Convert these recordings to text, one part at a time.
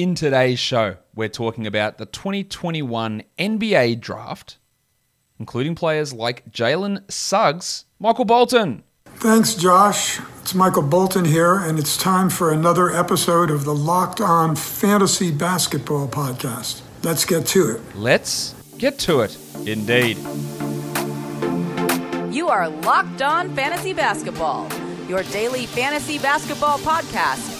In today's show, we're talking about the 2021 NBA draft, including players like Jalen Suggs Michael Bolton. Thanks, Josh. It's Michael Bolton here, and it's time for another episode of the Locked On Fantasy Basketball Podcast. Let's get to it. Let's get to it, indeed. You are Locked On Fantasy Basketball, your daily fantasy basketball podcast,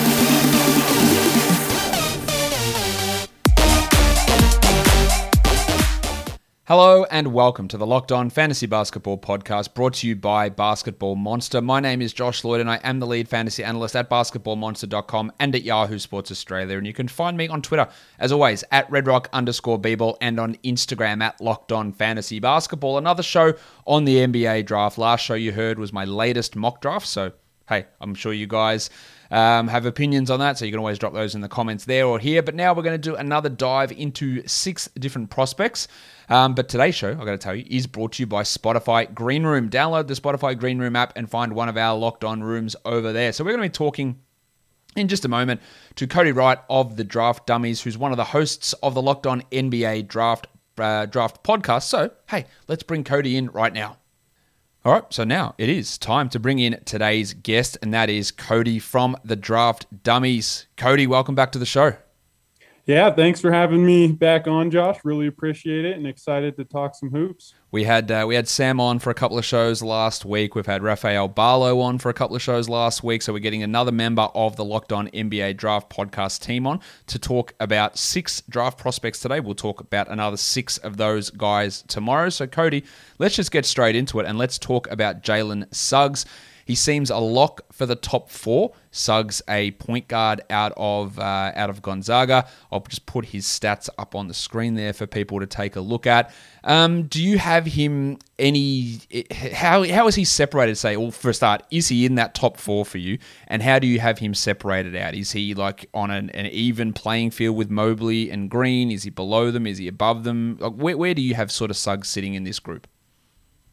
Hello and welcome to the Locked On Fantasy Basketball Podcast brought to you by Basketball Monster. My name is Josh Lloyd and I am the lead fantasy analyst at basketballmonster.com and at Yahoo Sports Australia. And you can find me on Twitter, as always, at redrock underscore bball and on Instagram at Locked On Fantasy Basketball. Another show on the NBA draft. Last show you heard was my latest mock draft. So, hey, I'm sure you guys um, have opinions on that, so you can always drop those in the comments there or here. But now we're going to do another dive into six different prospects. Um, but today's show, I've got to tell you, is brought to you by Spotify Green Room. Download the Spotify Green Room app and find one of our locked on rooms over there. So we're going to be talking in just a moment to Cody Wright of the Draft Dummies, who's one of the hosts of the Locked On NBA Draft uh, Draft podcast. So, hey, let's bring Cody in right now. All right, so now it is time to bring in today's guest, and that is Cody from the Draft Dummies. Cody, welcome back to the show. Yeah, thanks for having me back on, Josh. Really appreciate it, and excited to talk some hoops. We had uh, we had Sam on for a couple of shows last week. We've had Rafael Barlow on for a couple of shows last week. So we're getting another member of the Locked On NBA Draft podcast team on to talk about six draft prospects today. We'll talk about another six of those guys tomorrow. So Cody, let's just get straight into it and let's talk about Jalen Suggs. He seems a lock for the top four. Suggs, a point guard out of uh, out of Gonzaga. I'll just put his stats up on the screen there for people to take a look at. Um, do you have him any? How how is he separated? Say, well, for a start, is he in that top four for you? And how do you have him separated out? Is he like on an, an even playing field with Mobley and Green? Is he below them? Is he above them? Like, where where do you have sort of Suggs sitting in this group?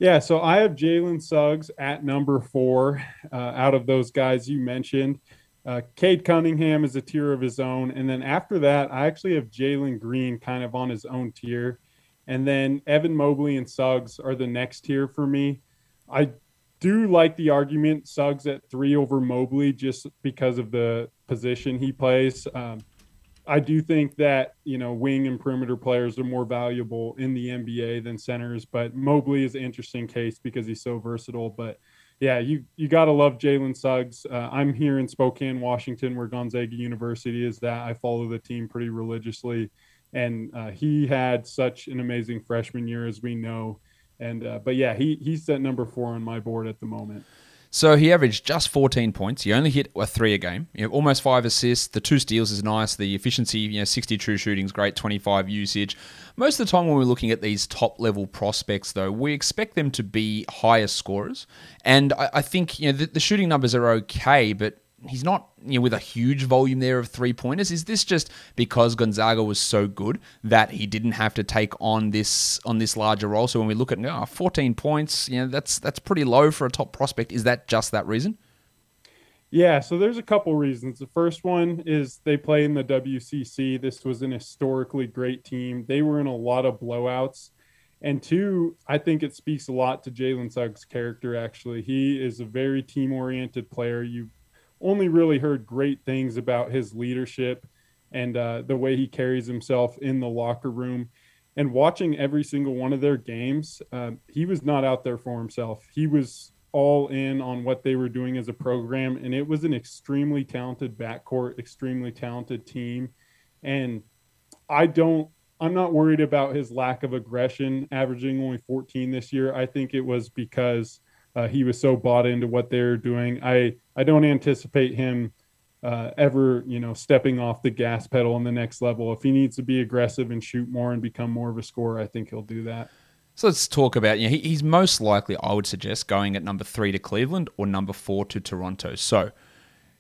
Yeah, so I have Jalen Suggs at number four uh, out of those guys you mentioned. Uh, Cade Cunningham is a tier of his own. And then after that, I actually have Jalen Green kind of on his own tier. And then Evan Mobley and Suggs are the next tier for me. I do like the argument Suggs at three over Mobley just because of the position he plays. Um, I do think that you know wing and perimeter players are more valuable in the NBA than centers, but Mobley is an interesting case because he's so versatile. But yeah, you you gotta love Jalen Suggs. Uh, I'm here in Spokane, Washington, where Gonzaga University is. That I follow the team pretty religiously, and uh, he had such an amazing freshman year, as we know. And uh, but yeah, he he's at number four on my board at the moment. So he averaged just 14 points. He only hit a three a game. You know, almost five assists. The two steals is nice. The efficiency, you know, 60 true shooting is great. 25 usage. Most of the time when we're looking at these top level prospects, though, we expect them to be higher scorers. And I, I think you know the, the shooting numbers are okay, but he's not you know with a huge volume there of three pointers. Is this just because Gonzaga was so good that he didn't have to take on this on this larger role? So when we look at oh, 14 points, you know that's that's pretty low for a top prospect. Is that just that reason? Yeah, so there's a couple reasons. The first one is they play in the WCC. This was an historically great team. They were in a lot of blowouts. And two, I think it speaks a lot to Jalen Suggs' character, actually. He is a very team oriented player. You only really heard great things about his leadership and uh, the way he carries himself in the locker room. And watching every single one of their games, uh, he was not out there for himself. He was all in on what they were doing as a program, and it was an extremely talented backcourt, extremely talented team. And I don't, I'm not worried about his lack of aggression, averaging only 14 this year. I think it was because uh, he was so bought into what they're doing. I I don't anticipate him uh, ever, you know, stepping off the gas pedal on the next level. If he needs to be aggressive and shoot more and become more of a scorer, I think he'll do that. So let's talk about, you know, he, he's most likely, I would suggest, going at number three to Cleveland or number four to Toronto. So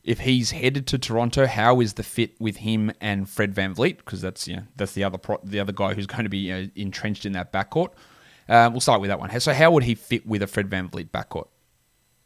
if he's headed to Toronto, how is the fit with him and Fred VanVleet? Because that's, you know, that's the other pro- the other guy who's going to be you know, entrenched in that backcourt. Uh, we'll start with that one. So how would he fit with a Fred VanVleet backcourt?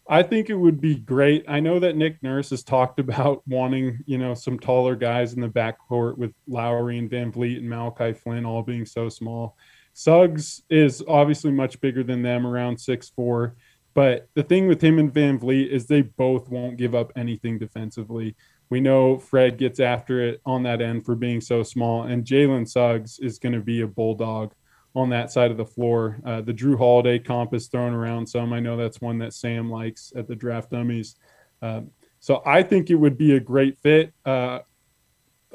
I think it would be great. I know that Nick Nurse has talked about wanting, you know, some taller guys in the backcourt with Lowry and VanVleet and Malachi Flynn all being so small. Suggs is obviously much bigger than them, around six four. But the thing with him and VanVleet is they both won't give up anything defensively. We know Fred gets after it on that end for being so small, and Jalen Suggs is going to be a bulldog on that side of the floor. Uh, the Jrue Holiday comp is thrown around some. I know that's one that Sam likes at the draft dummies. Uh, so I think it would be a great fit. Uh,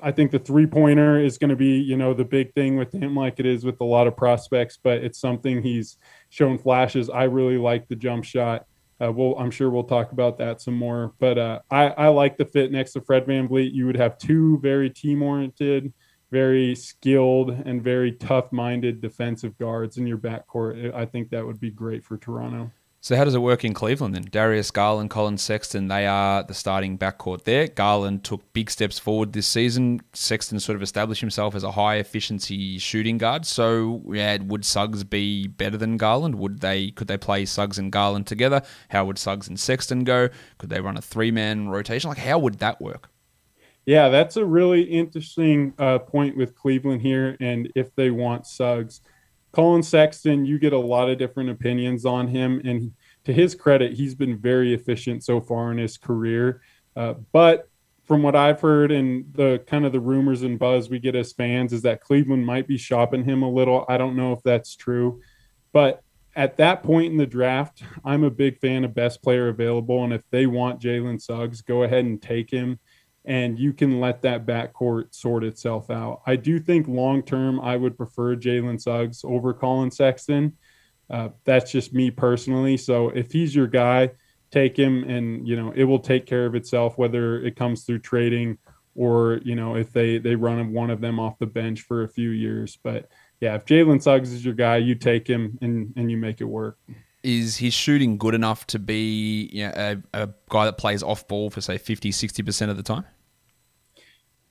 I think the three pointer is going to be, you know, the big thing with him, like it is with a lot of prospects, but it's something he's shown flashes. I really like the jump shot. Uh, well, I'm sure we'll talk about that some more, but uh, I, I like the fit next to Fred Van VanVleet. You would have two very team oriented, very skilled, and very tough minded defensive guards in your backcourt. I think that would be great for Toronto. So how does it work in Cleveland then? Darius Garland, Collin Sexton, they are the starting backcourt there. Garland took big steps forward this season. Sexton sort of established himself as a high efficiency shooting guard. So yeah, would Suggs be better than Garland? Would they could they play Suggs and Garland together? How would Suggs and Sexton go? Could they run a three man rotation? Like how would that work? Yeah, that's a really interesting uh, point with Cleveland here, and if they want Suggs. Collin Sexton, you get a lot of different opinions on him, and to his credit, he's been very efficient so far in his career. Uh, but from what I've heard and the kind of the rumors and buzz we get as fans is that Cleveland might be shopping him a little. I don't know if that's true, but at that point in the draft, I'm a big fan of best player available, and if they want Jalen Suggs, go ahead and take him and you can let that backcourt sort itself out. I do think long term, I would prefer Jalen Suggs over Collin Sexton. Uh, that's just me personally. So if he's your guy, take him, and you know it will take care of itself. Whether it comes through trading or you know if they they run one of them off the bench for a few years. But yeah, if Jalen Suggs is your guy, you take him and and you make it work is his shooting good enough to be you know, a, a, guy that plays off ball for say 50 60% of the time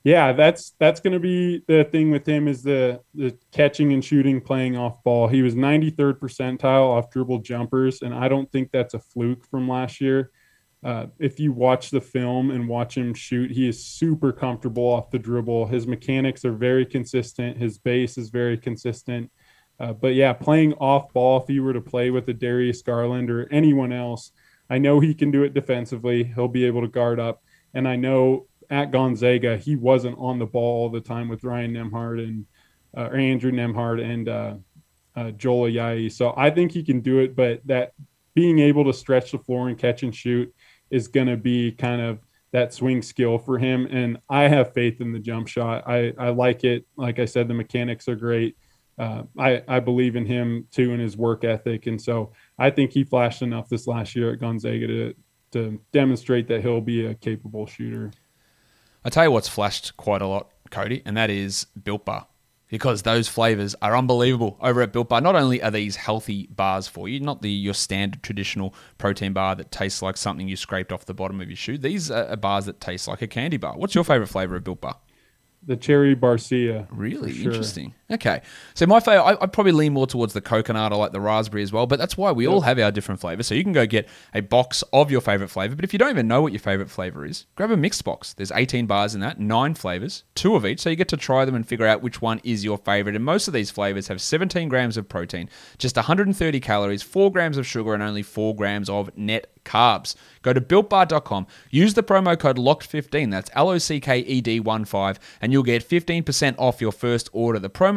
yeah, that's that's going to be the thing with him is the the catching and shooting, playing off ball. He was 93rd percentile off dribble jumpers, and I don't think that's a fluke from last year. Uh, if you watch the film and watch him shoot, he is super comfortable off the dribble. His mechanics are very consistent. His base is very consistent. Uh, but yeah, playing off ball, if he were to play with a Darius Garland or anyone else, I know he can do it defensively. He'll be able to guard up. And I know at Gonzaga, he wasn't on the ball all the time with Ryan Nembhard and uh, Andrew Nembhard and uh, uh, Joel Ayayi. So I think he can do it, but that being able to stretch the floor and catch and shoot is going to be kind of that swing skill for him. And I have faith in the jump shot. I, I like it. Like I said, the mechanics are great. Uh, I, I believe in him too and his work ethic. And so I think he flashed enough this last year at Gonzaga to, to demonstrate that he'll be a capable shooter. I tell you what's flashed quite a lot, Cody, and that is Built Bar. Because those flavors are unbelievable over at Built Bar. Not only are these healthy bars for you, not the your standard traditional protein bar that tastes like something you scraped off the bottom of your shoe. These are bars that taste like a candy bar. What's your favorite flavor of Built Bar? the cherry barcia. Really sure. interesting. Okay, so my favorite, I, I probably lean more towards the coconut. I like the raspberry as well, but that's why we yep. all have our different flavors. So you can go get a box of your favorite flavor. But if you don't even know what your favorite flavor is, grab a mixed box. There's 18 bars in that, nine flavors, two of each. So you get to try them and figure out which one is your favorite. And most of these flavors have 17 grams of protein, just 130 calories, four grams of sugar, and only four grams of net carbs. Go to builtbar.com, use the promo code LOCKED15, that's L O C K E D 1 5, and you'll get 15% off your first order. The promo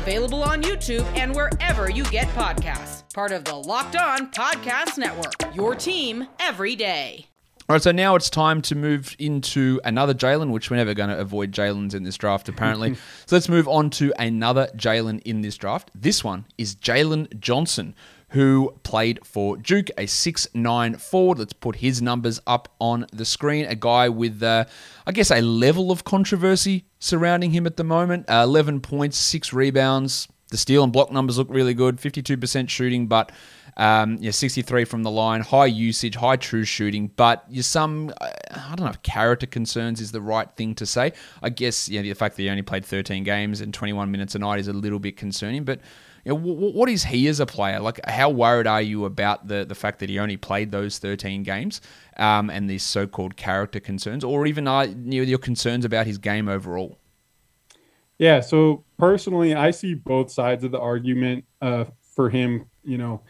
available on YouTube and wherever you get podcasts. Part of the Locked On Podcast Network, your team every day. All right, so now it's time to move into another Jalen, which we're never going to avoid Jalen's in this draft, apparently. so let's move on to another Jalen in this draft. This one is Jalen Johnson, who played for Duke, a six-nine forward. Let's put his numbers up on the screen. A guy with, uh, I guess, a level of controversy surrounding him at the moment. Uh, 11 points, six rebounds. The steal and block numbers look really good. 52% shooting, but um, yeah, 63 from the line, high usage, high true shooting, but you some I don't know if character concerns is the right thing to say. I guess yeah, the fact that he only played 13 games and 21 minutes a night is a little bit concerning, but you know, what is he as a player? Like, how worried are you about the, the fact that he only played those 13 games um, and these so called character concerns, or even are you know, your concerns about his game overall? Yeah, so personally, I see both sides of the argument uh, for him, you know,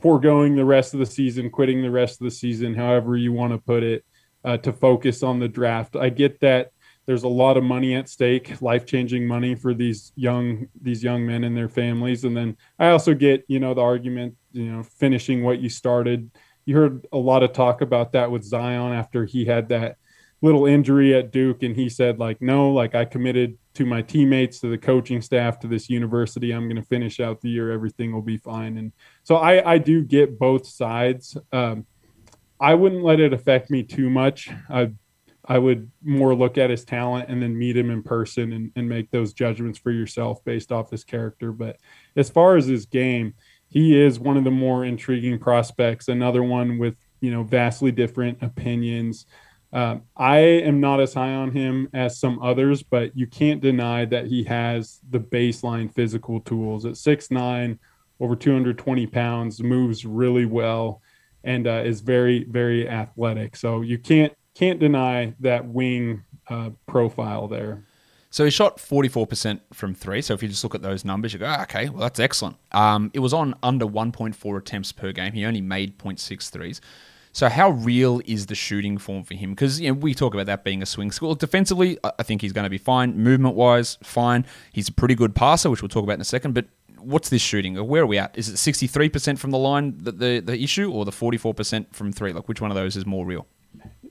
foregoing the rest of the season, quitting the rest of the season, however you want to put it, uh, to focus on the draft. I get that there's a lot of money at stake, life-changing money for these young these young men and their families. And then I also get, you know, the argument, you know, finishing what you started. You heard a lot of talk about that with Zion after he had that little injury at Duke and he said like no, like I committed to my teammates, to the coaching staff, to this university. I'm going to finish out the year. Everything will be fine. And so I, I do get both sides. Um, I wouldn't let it affect me too much. I I would more look at his talent and then meet him in person and, and make those judgments for yourself based off his character. But as far as his game, he is one of the more intriguing prospects. Another one with you know vastly different opinions. Um, I am not as high on him as some others, but you can't deny that he has the baseline physical tools. At six nine, over 220 pounds, moves really well, and uh, is very very athletic. So you can't can't deny that wing uh, profile there. So he shot 44% from three. So if you just look at those numbers, you go, oh, okay, well, that's excellent. Um, it was on under 1.4 attempts per game. He only made 0.6 threes. So how real is the shooting form for him? Because you know, we talk about that being a swing school. Defensively, I think he's going to be fine. Movement wise, fine. He's a pretty good passer, which we'll talk about in a second. But what's this shooting? Where are we at? Is it 63% from the line the, the, the issue or the 44% from three? Like which one of those is more real?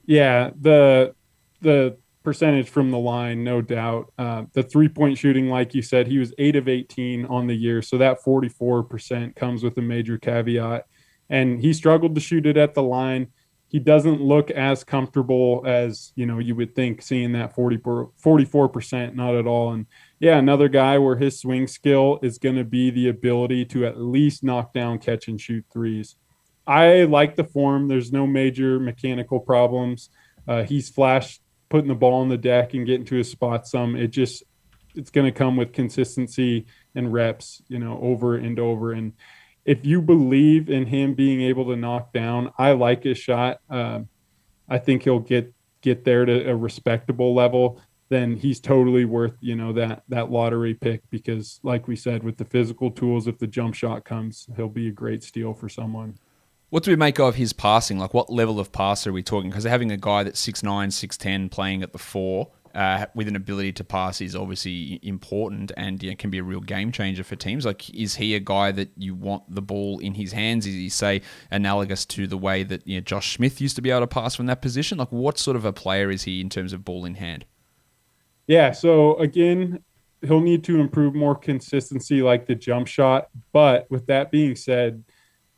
Yeah, the the percentage from the line, no doubt. Uh, the three point shooting, like you said, he was eight of 18 on the year. So that 44% comes with a major caveat. And he struggled to shoot it at the line. He doesn't look as comfortable as, you know, you would think seeing that 40, 44%, not at all. And yeah, another guy where his swing skill is going to be the ability to at least knock down, catch, and shoot threes. I like the form. There's no major mechanical problems. Uh, he's flashed putting the ball on the deck and getting to his spot some. It just it's going to come with consistency and reps, you know, over and over. And if you believe in him being able to knock down, I like his shot. Uh, I think he'll get get there to a respectable level. Then he's totally worth you know that that lottery pick because, like we said, with the physical tools, if the jump shot comes, he'll be a great steal for someone. What do we make of his passing? Like, what level of passer are we talking? Because having a guy that's 6'9, 6'10 playing at the four uh, with an ability to pass is obviously important and you know, can be a real game changer for teams. Like, is he a guy that you want the ball in his hands? Is he, say, analogous to the way that you know, Josh Smith used to be able to pass from that position? Like, what sort of a player is he in terms of ball in hand? Yeah, so again, he'll need to improve more consistency like the jump shot. But with that being said,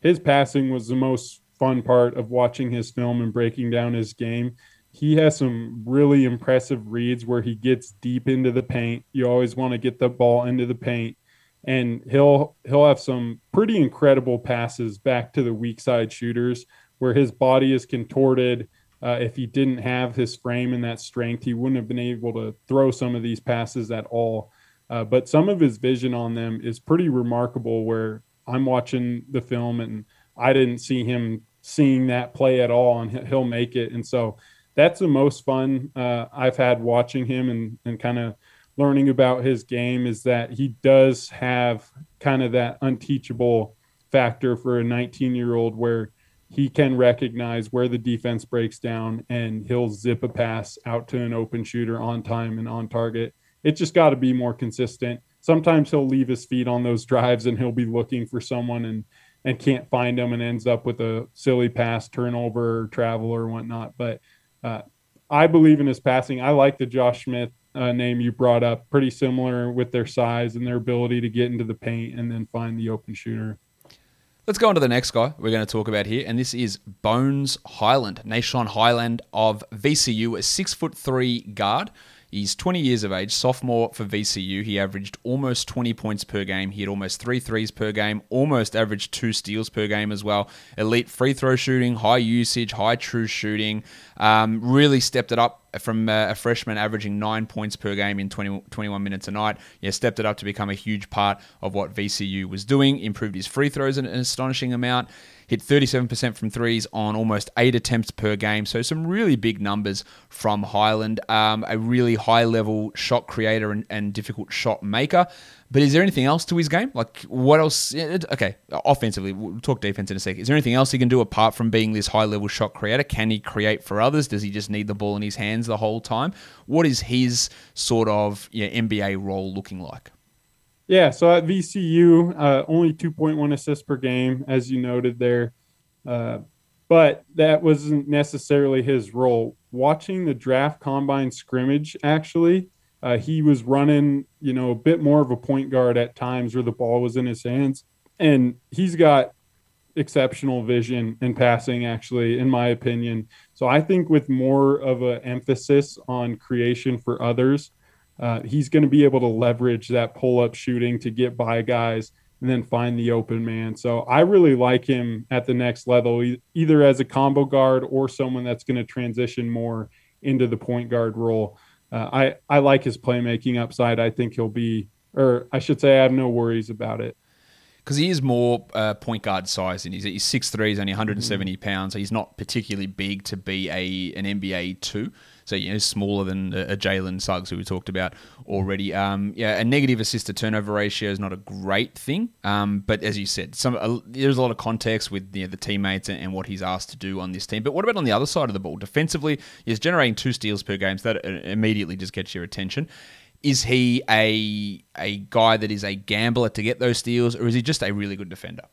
his passing was the most fun part of watching his film and breaking down his game. He has some really impressive reads where he gets deep into the paint. You always want to get the ball into the paint and he'll he'll have some pretty incredible passes back to the weak side shooters where his body is contorted. Uh, if he didn't have his frame and that strength, he wouldn't have been able to throw some of these passes at all. Uh, but some of his vision on them is pretty remarkable. Where I'm watching the film and I didn't see him seeing that play at all, and he'll make it. And so that's the most fun uh, I've had watching him and, and kind of learning about his game is that he does have kind of that unteachable factor for a 19 year old where he can recognize where the defense breaks down and he'll zip a pass out to an open shooter on time and on target. It just got to be more consistent. Sometimes he'll leave his feet on those drives and he'll be looking for someone and and can't find them and ends up with a silly pass, turnover, or travel or whatnot. But uh, I believe in his passing. I like the Josh Smith uh, name you brought up. Pretty similar with their size and their ability to get into the paint and then find the open shooter. Let's go on to the next guy we're going to talk about here, and this is Bones Hyland, Nah'Shon Hyland of VCU, a six foot three guard He's 20 years of age, sophomore for VCU. He averaged almost 20 points per game. He had almost three threes per game, almost averaged two steals per game as well. Elite free throw shooting, high usage, high true shooting. Um, really stepped it up from uh, a freshman averaging nine points per game in 20, 21 minutes a night. Yeah, stepped it up to become a huge part of what VCU was doing. Improved his free throws an astonishing amount hit 37% from threes on almost eight attempts per game. So some really big numbers from Hyland, Um, a really high level shot creator and, and difficult shot maker. But is there anything else to his game? Like, what else? Okay, offensively, we'll talk defense in a second. Is there anything else he can do apart from being this high level shot creator? Can he create for others? Does he just need the ball in his hands the whole time? What is his sort of NBA role looking like? Yeah, so at VCU, uh, only 2.1 assists per game, as you noted there. Uh, but that wasn't necessarily his role. Watching the draft combine scrimmage, actually, uh, he was running, you know, a bit more of a point guard at times where the ball was in his hands. And he's got exceptional vision and passing, actually, in my opinion. So I think with more of an emphasis on creation for others, uh, he's going to be able to leverage that pull up shooting to get by guys and then find the open man. So I really like him at the next level, either as a combo guard or someone that's going to transition more into the point guard role. Uh, I I like his playmaking upside. I think he'll be, or I should say, I have no worries about it because he is more uh, point guard size and he's, he's 6'3", he's only 170 mm. pounds, so he's not particularly big to be a an NBA two. So you know, smaller than a, a Jalen Suggs who we talked about already. Um, yeah, a negative assist to turnover ratio is not a great thing. Um, but as you said, some uh, there's a lot of context with you know, the teammates and, and, what he's asked to do on this team. But what about on the other side of the ball? Defensively, he's generating two steals per game, so that uh, immediately just gets your attention. Is he a a guy that is a gambler to get those steals, or is he just a really good defender?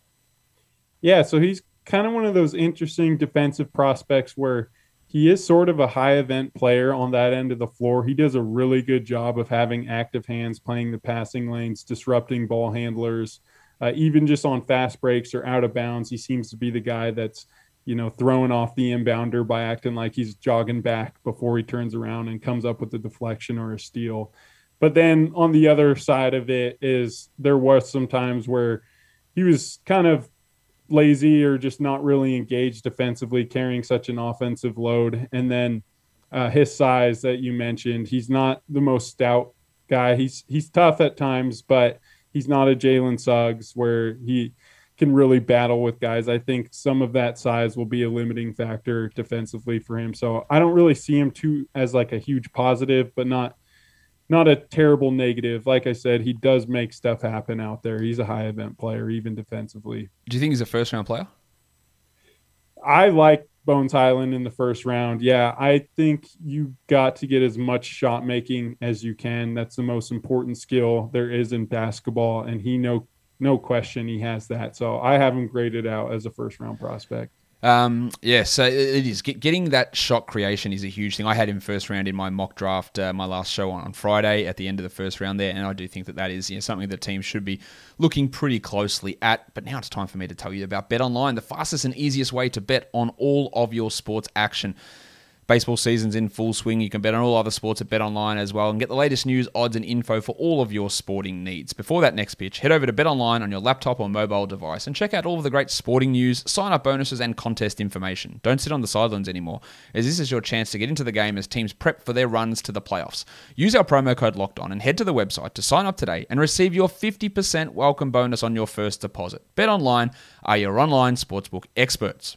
Yeah, so he's kind of one of those interesting defensive prospects where he is sort of a high event player on that end of the floor. He does a really good job of having active hands, playing the passing lanes, disrupting ball handlers, uh, even just on fast breaks or out of bounds. He seems to be the guy that's you know throwing off the inbounder by acting like he's jogging back before he turns around and comes up with a deflection or a steal. But then on the other side of it is there was some times where he was kind of lazy or just not really engaged defensively, carrying such an offensive load. And then uh, his size that you mentioned, he's not the most stout guy. He's he's tough at times, but he's not a Jalen Suggs where he can really battle with guys. I think some of that size will be a limiting factor defensively for him. So I don't really see him too as like a huge positive, but not not a terrible negative. Like I said, he does make stuff happen out there. He's a high event player, even defensively. Do you think he's a first round player? I like Bones Hyland in the first round. Yeah, I think you got to get as much shot making as you can. That's the most important skill there is in basketball, and he no no question he has that. So I have him graded out as a first round prospect. Um, yeah, so it is. Getting that shot creation is a huge thing. I had him first round in my mock draft, uh, my last show on, on Friday at the end of the first round there, and I do think that that is you know, something the team should be looking pretty closely at. But now it's time for me to tell you about Bet Online, the fastest and easiest way to bet on all of your sports action. Baseball season's in full swing. You can bet on all other sports at Bet Online as well and get the latest news, odds, and info for all of your sporting needs. Before that next pitch, head over to Bet Online on your laptop or mobile device and check out all of the great sporting news, sign up bonuses, and contest information. Don't sit on the sidelines anymore, as this is your chance to get into the game as teams prep for their runs to the playoffs. Use our promo code Locked On and head to the website to sign up today and receive your 50% welcome bonus on your first deposit. Bet Online are your online sportsbook experts.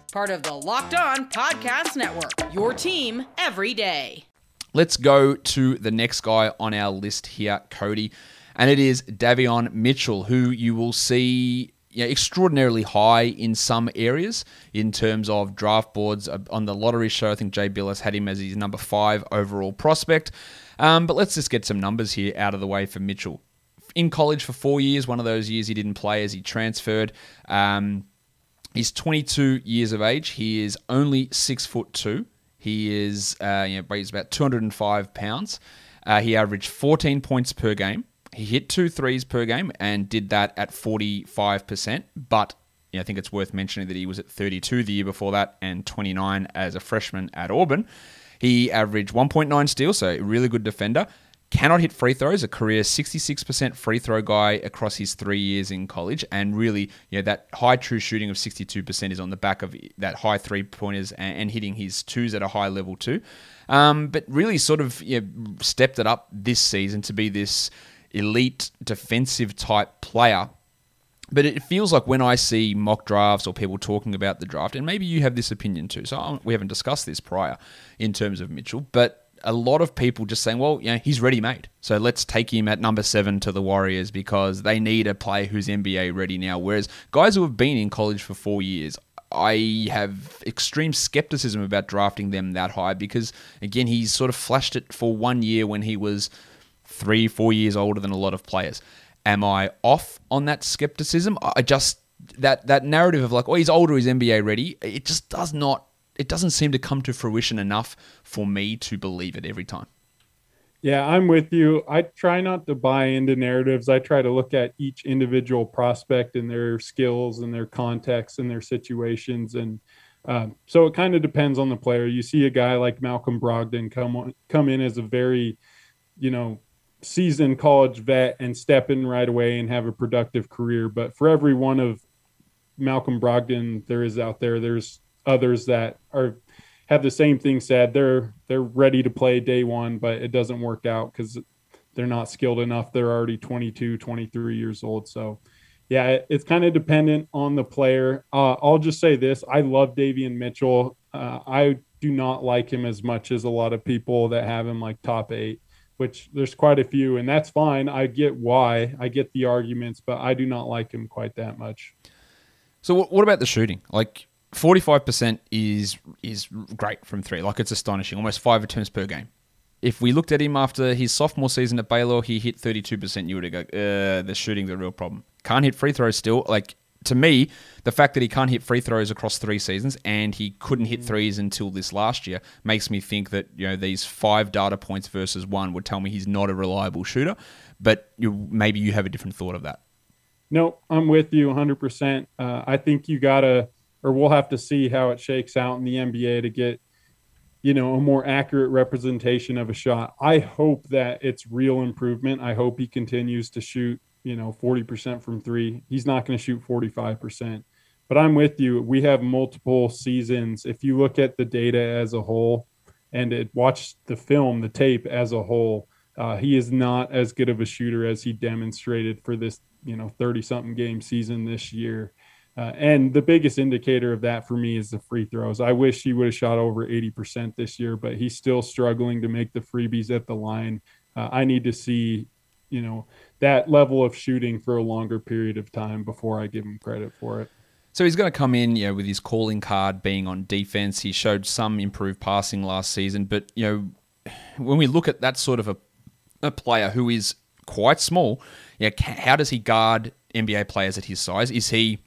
Part of the Locked On Podcast Network. Your team every day. Let's go to the next guy on our list here, Cody, and it is Davion Mitchell, who you will see extraordinarily high in some areas in terms of draft boards. Uh, on the lottery show, I think Jay Bilas had him as his number five overall prospect. Um, but let's just get some numbers here out of the way for Mitchell. In college for four years, one of those years he didn't play as he transferred. Um, he's 22 years of age. He is only six foot two. He is uh, you know, about 205 pounds. Uh, he averaged 14 points per game. He hit two threes per game and did that at 45%. But you know, I think it's worth mentioning that he was at 32 the year before that and 29 as a freshman at Auburn. He averaged 1.9 steals, so a really good defender. Cannot hit free throws, a career 66% free throw guy across his three years in college. And really, you know, that high true shooting of 62% is on the back of that high three pointers and, and hitting his twos at a high level too. Um, but really sort of you know, stepped it up this season to be this elite defensive type player. But it feels like when I see mock drafts or people talking about the draft, and maybe you have this opinion too. So we haven't discussed this prior in terms of Mitchell, but a lot of people just saying, well, you know, he's ready made. So let's take him at number seven to the Warriors because they need a player who's NBA ready now. Whereas guys who have been in college for four years, I have extreme skepticism about drafting them that high because, again, he's sort of flashed it for one year when he was three, four years older than a lot of players. Am I off on that skepticism? I just that that narrative of like, oh, he's older, he's NBA ready. It just does not. It doesn't seem to come to fruition enough for me to believe it every time. Yeah, I'm with you. I try not to buy into narratives. I try to look at each individual prospect and their skills and their context and their situations. And um, so it kind of depends on the player. You see a guy like Malcolm Brogdon come on, come in as a very, you know, seasoned college vet and step in right away and have a productive career. But for every one of Malcolm Brogdon there is out there, there's others that are have the same thing said. They're they're ready to play day one, but it doesn't work out because they're not skilled enough. They're already 22, 23 years old. So yeah, it, it's kind of dependent on the player. Uh, I'll just say this: I love Davion Mitchell. Uh, I do not like him as much as a lot of people that have him like top eight which there's quite a few, and that's fine. I get why, I get the arguments, but I do not like him quite that much. So, what about the shooting? Like, forty-five percent is is great from three. Like, it's astonishing, almost five attempts per game. If we looked at him after his sophomore season at Baylor, he hit thirty-two percent. You would have go, uh, the shooting's a real problem. Can't hit free throws still. Like, to me, the fact that he can't hit free throws across three seasons and he couldn't hit threes until this last year makes me think that you know these five data points versus one would tell me he's not a reliable shooter. But you, maybe you have a different thought of that. No, I'm with you 100%. Uh, I think you gotta, or we'll have to see how it shakes out in the NBA to get, you know, a more accurate representation of a shot. I hope that it's real improvement. I hope he continues to shoot you know 40% from three. He's not going to shoot 45% but i'm with you. We have multiple seasons. If you look at the data as a whole and it, watch the film the tape as a whole uh, he is not as good of a shooter as he demonstrated for this you know 30 something game season this year uh, and the biggest indicator of that for me is the free throws i wish he would have shot over 80% this year but he's still struggling to make the freebies at the line uh, i need to see you know that level of shooting for a longer period of time before I give him credit for it. So he's going to come in, you know, with his calling card being on defense. He showed some improved passing last season, but you know, when we look at that sort of a, a player who is quite small, yeah, how does he guard NBA players at his size? Is he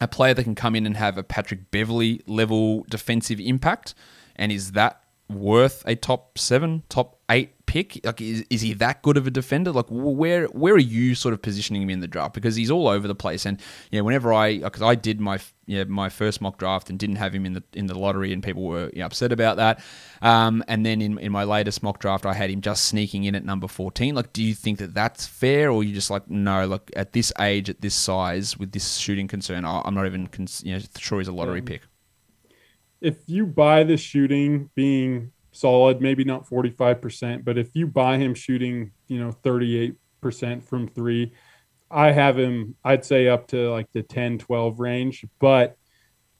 a player that can come in and have a Patrick Beverley level defensive impact? And is that worth a top seven, top eight pick? Like, is, is he that good of a defender? Like, where where are you sort of positioning him in the draft? Because he's all over the place. And yeah, whenever I because I did my yeah my first mock draft and didn't have him in the in the lottery, and people were you know, upset about that. Um, and then in in my latest mock draft, I had him just sneaking in at number fourteen. Like, do you think that that's fair, or you just like no? Like at this age, at this size, with this shooting concern, I'm not even you know, sure he's a lottery pick. if you buy the shooting being solid, maybe not 45%, but if you buy him shooting, you know, 38% from three, I have him, I'd say up to like the 10, 12 range, but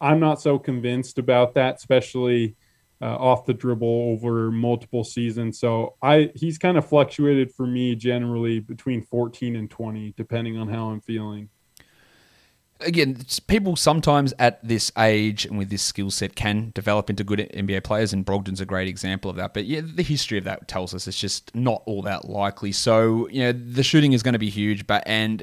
I'm not so convinced about that, especially uh, off the dribble over multiple seasons. So I, he's kind of fluctuated for me generally between 14 and 20, depending on how I'm feeling again, people sometimes at this age and with this skill set can develop into good NBA players, and Brogdon's a great example of that. But yeah, the history of that tells us it's just not all that likely. So you know, the shooting is going to be huge, but and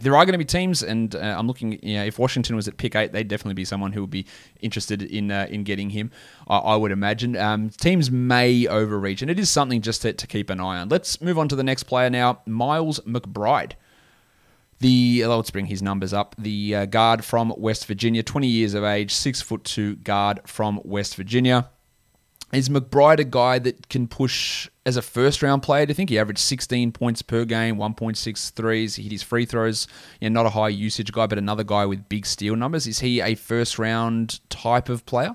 there are going to be teams, and uh, I'm looking. You know, if Washington was at pick eight, they'd definitely be someone who would be interested in uh, in getting him. I, I would imagine um, teams may overreach, and it is something just to, to keep an eye on. Let's move on to the next player now, Miles McBride. The let's bring his numbers up. The uh, guard from West Virginia, 20 years of age, six foot two guard from West Virginia. Is McBride a guy that can push as a first round player? Do you think he averaged 16 points per game, 1.6 threes? He hit his free throws. Yeah, not a high usage guy, but another guy with big steal numbers. Is he a first round type of player?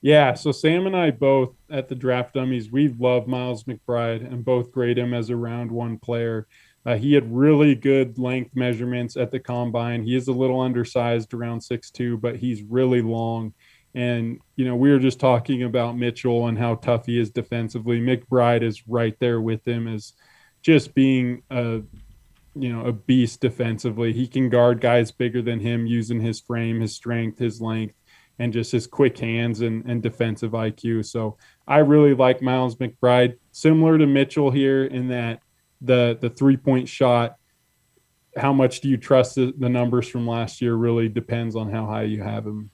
Yeah, so Sam and I both at the draft dummies, we love Miles McBride and both grade him as a round one player. Uh, he had really good length measurements at the combine. He is a little undersized, around six two, but he's really long. And, you know, we were just talking about Mitchell and how tough he is defensively. McBride is right there with him as just being a, you know, a beast defensively. He can guard guys bigger than him using his frame, his strength, his length, and just his quick hands and, and defensive IQ. So I really like Miles McBride, similar to Mitchell here in that the the three point shot how much do you trust the, the, numbers from last year really depends on how high you have him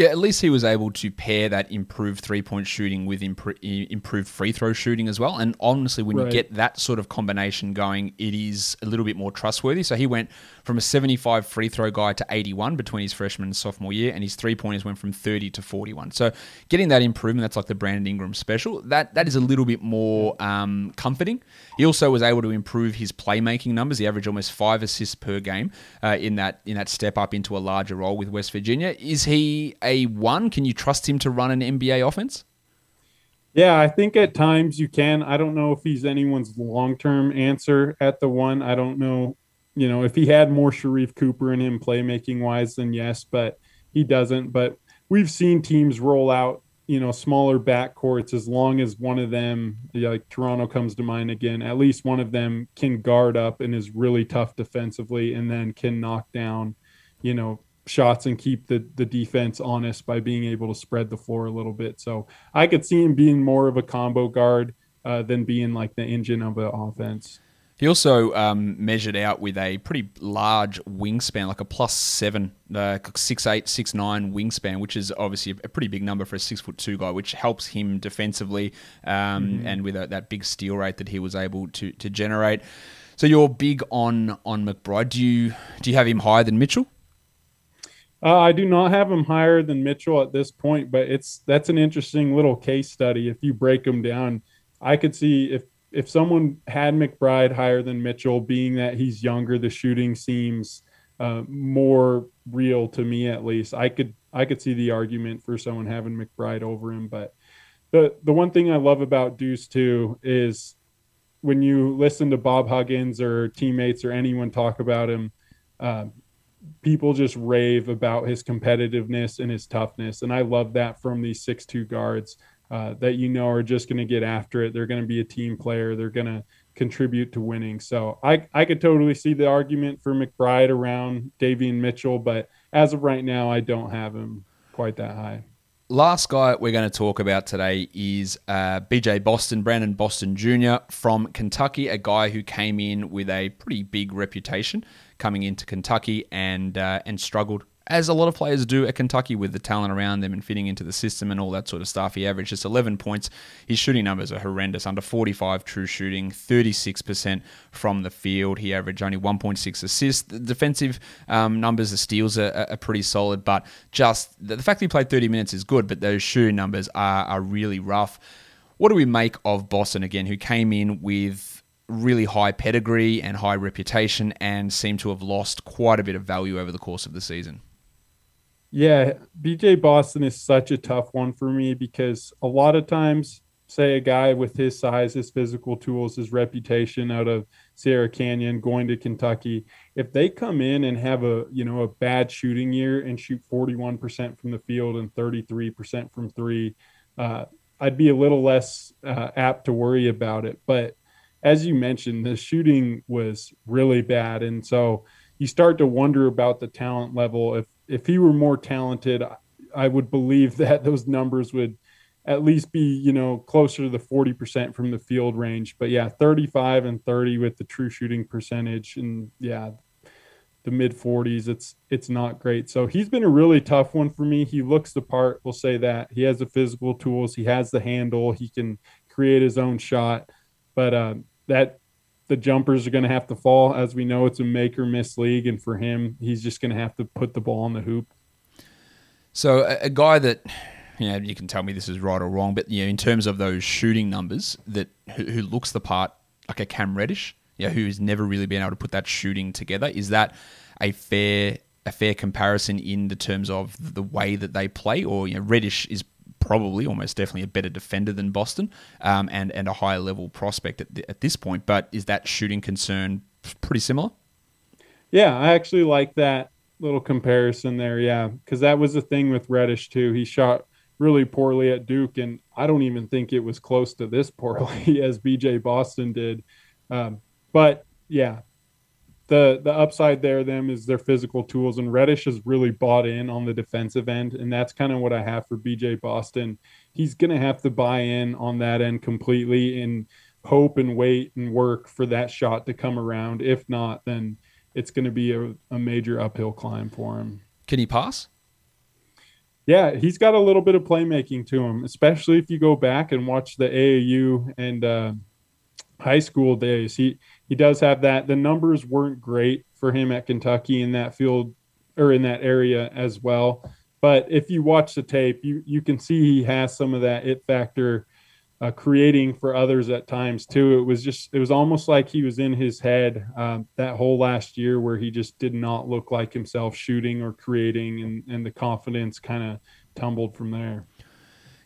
yeah, at least he was able to pair that improved three point shooting with improved free throw shooting as well. And honestly, when right. you get that sort of combination going, it is a little bit more trustworthy. So he went from a 75 free throw guy to 81 between his freshman and sophomore year, and his three pointers went from 30 to 41. So getting that improvement, that's like the Brandon Ingram special. That that is a little bit more um, comforting. He also was able to improve his playmaking numbers. He averaged almost five assists per game uh, in that in that step up into a larger role with West Virginia. Is he a one? Can you trust him to run an NBA offense? Yeah, I think at times you can. I don't know if he's anyone's long term answer at the one. I don't know, you know, if he had more Sharife Cooper in him playmaking wise, then yes, but he doesn't. But we've seen teams roll out, you know, smaller backcourts as long as one of them, like Toronto comes to mind again, at least one of them can guard up and is really tough defensively and then can knock down, you know, shots and keep the the defense honest by being able to spread the floor a little bit. So I could see him being more of a combo guard uh, than being like the engine of the offense. He also um, measured out with a pretty large wingspan, like a plus seven, uh, six eight, six nine wingspan, which is obviously a pretty big number for a six foot two guy, which helps him defensively um, mm-hmm. and with a, that big steal rate that he was able to to generate. So you're big on on McBride. Do you do you have him higher than Mitchell? Uh, I do not have him higher than Mitchell at this point, but it's that's an interesting little case study. If you break them down, I could see if if someone had McBride higher than Mitchell, being that he's younger, the shooting seems uh, more real to me at least. I could I could see the argument for someone having McBride over him, but the the one thing I love about Deuce too is when you listen to Bob Huggins or teammates or anyone talk about him. Uh, people just rave about his competitiveness and his toughness. And I love that from these six two guards uh, that you know are just going to get after it. They're going to be a team player. They're going to contribute to winning. So I, I could totally see the argument for McBride around Davion Mitchell, but as of right now, I don't have him quite that high. Last guy we're going to talk about today is uh, BJ Boston, Brandon Boston Jr. from Kentucky, a guy who came in with a pretty big reputation coming into Kentucky and uh, and struggled as a lot of players do at Kentucky with the talent around them and fitting into the system and all that sort of stuff. He averaged just 11 points. His shooting numbers are horrendous under 45 true shooting, 36% from the field. He averaged only 1.6 assists. The defensive um, numbers, the steals are, are, pretty solid, but just the fact that he played 30 minutes is good, but those shooting numbers are, are really rough. What do we make of Boston again, who came in with really high pedigree and high reputation and seem to have lost quite a bit of value over the course of the season. Yeah, BJ Boston is such a tough one for me because a lot of times, say a guy with his size, his physical tools, his reputation out of Sierra Canyon going to Kentucky, if they come in and have a, you know, a bad shooting year and shoot 41% from the field and 33% from 3, uh, I'd be a little less uh, apt to worry about it, but as you mentioned, the shooting was really bad. And so you start to wonder about the talent level if if he were more talented, I would believe that those numbers would at least be, you know, closer to the 40% from the field range. But yeah, 35 and 30 with the true shooting percentage and yeah, the mid 40s, it's it's not great. So he's been a really tough one for me. He looks the part, we'll say that. He has the physical tools, he has the handle, he can create his own shot. But uh, that the jumpers are going to have to fall. As we know, it's a make or miss league, and for him, he's just going to have to put the ball in the hoop. So a, a guy that you know, you can tell me this is right or wrong, but you know, in terms of those shooting numbers, that who, who looks the part like a Cam Reddish, yeah, who's never really been able to put that shooting together. Is that a fair a fair comparison in the terms of the way that they play, or you know, Reddish is probably almost definitely a better defender than Boston um, and and a higher level prospect at, at this point. But is that shooting concern pretty similar? Yeah, I actually like that little comparison there. Yeah, because that was the thing with Reddish too. He shot really poorly at Duke, and I don't even think it was close to this poorly as BJ Boston did. Um, but yeah, the the upside there them is their physical tools and Reddish has really bought in on the defensive end and that's kind of what I have for BJ Boston. He's going to have to buy in on that end completely and hope and wait and work for that shot to come around. If not, then it's going to be a, a major uphill climb for him. Can he pass? Yeah, he's got a little bit of playmaking to him, especially if you go back and watch the AAU and uh, high school days. He he does have that. The numbers weren't great for him at Kentucky in that field or in that area as well. But if you watch the tape, you you can see he has some of that it factor, uh, creating for others at times too. It was just it was almost like he was in his head um, that whole last year where he just did not look like himself shooting or creating, and and the confidence kind of tumbled from there.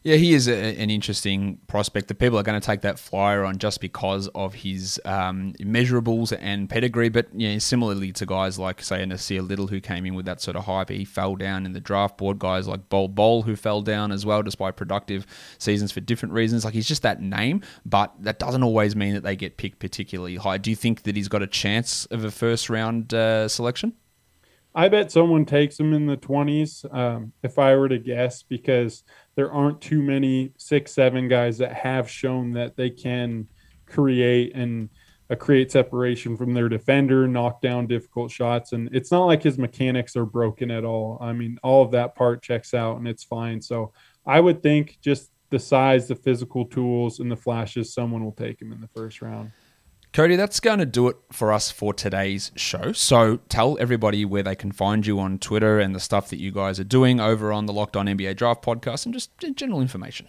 Yeah, he is a, an interesting prospect. The people are going to take that flyer on just because of his um, measurables and pedigree. But yeah, similarly to guys like say Nassir Little, who came in with that sort of hype, he fell down in the draft board. Guys like Bol Bol, who fell down as well, despite productive seasons for different reasons. Like he's just that name, but that doesn't always mean that they get picked particularly high. Do you think that he's got a chance of a first round uh, selection? I bet someone takes him in the 20s, um, if I were to guess, because there aren't too many six, seven guys that have shown that they can create and uh, create separation from their defender, knock down difficult shots. And it's not like his mechanics are broken at all. I mean, all of that part checks out and it's fine. So I would think just the size, the physical tools, and the flashes, someone will take him in the first round. Cody, that's going to do it for us for today's show. So tell everybody where they can find you on Twitter and the stuff that you guys are doing over on the Locked On NBA Draft podcast and just general information.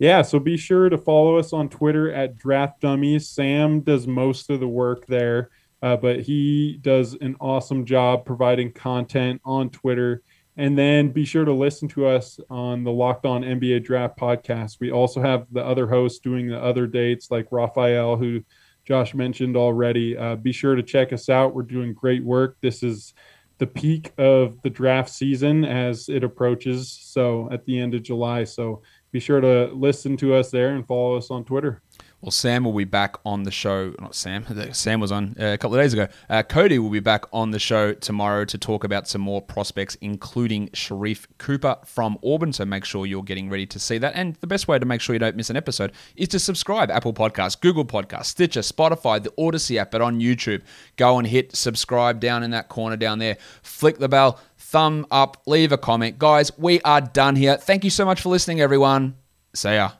Yeah, so be sure to follow us on Twitter at Draft Dummies. Sam does most of the work there, uh, but he does an awesome job providing content on Twitter. And then be sure to listen to us on the Locked On NBA Draft podcast. We also have the other hosts doing the other dates, like Raphael, who Josh mentioned already. Uh, be sure to check us out. We're doing great work. This is the peak of the draft season as it approaches. So at the end of July. So be sure to listen to us there and follow us on Twitter. Well, Sam will be back on the show. Not Sam. Sam was on uh, a couple of days ago. Uh, Cody will be back on the show tomorrow to talk about some more prospects, including Sharife Cooper from Auburn. So make sure you're getting ready to see that. And the best way to make sure you don't miss an episode is to subscribe. Apple Podcasts, Google Podcasts, Stitcher, Spotify, the Odyssey app, but on YouTube. Go and hit subscribe down in that corner down there. Flick the bell, thumb up, leave a comment. Guys, we are done here. Thank you so much for listening, everyone. See ya.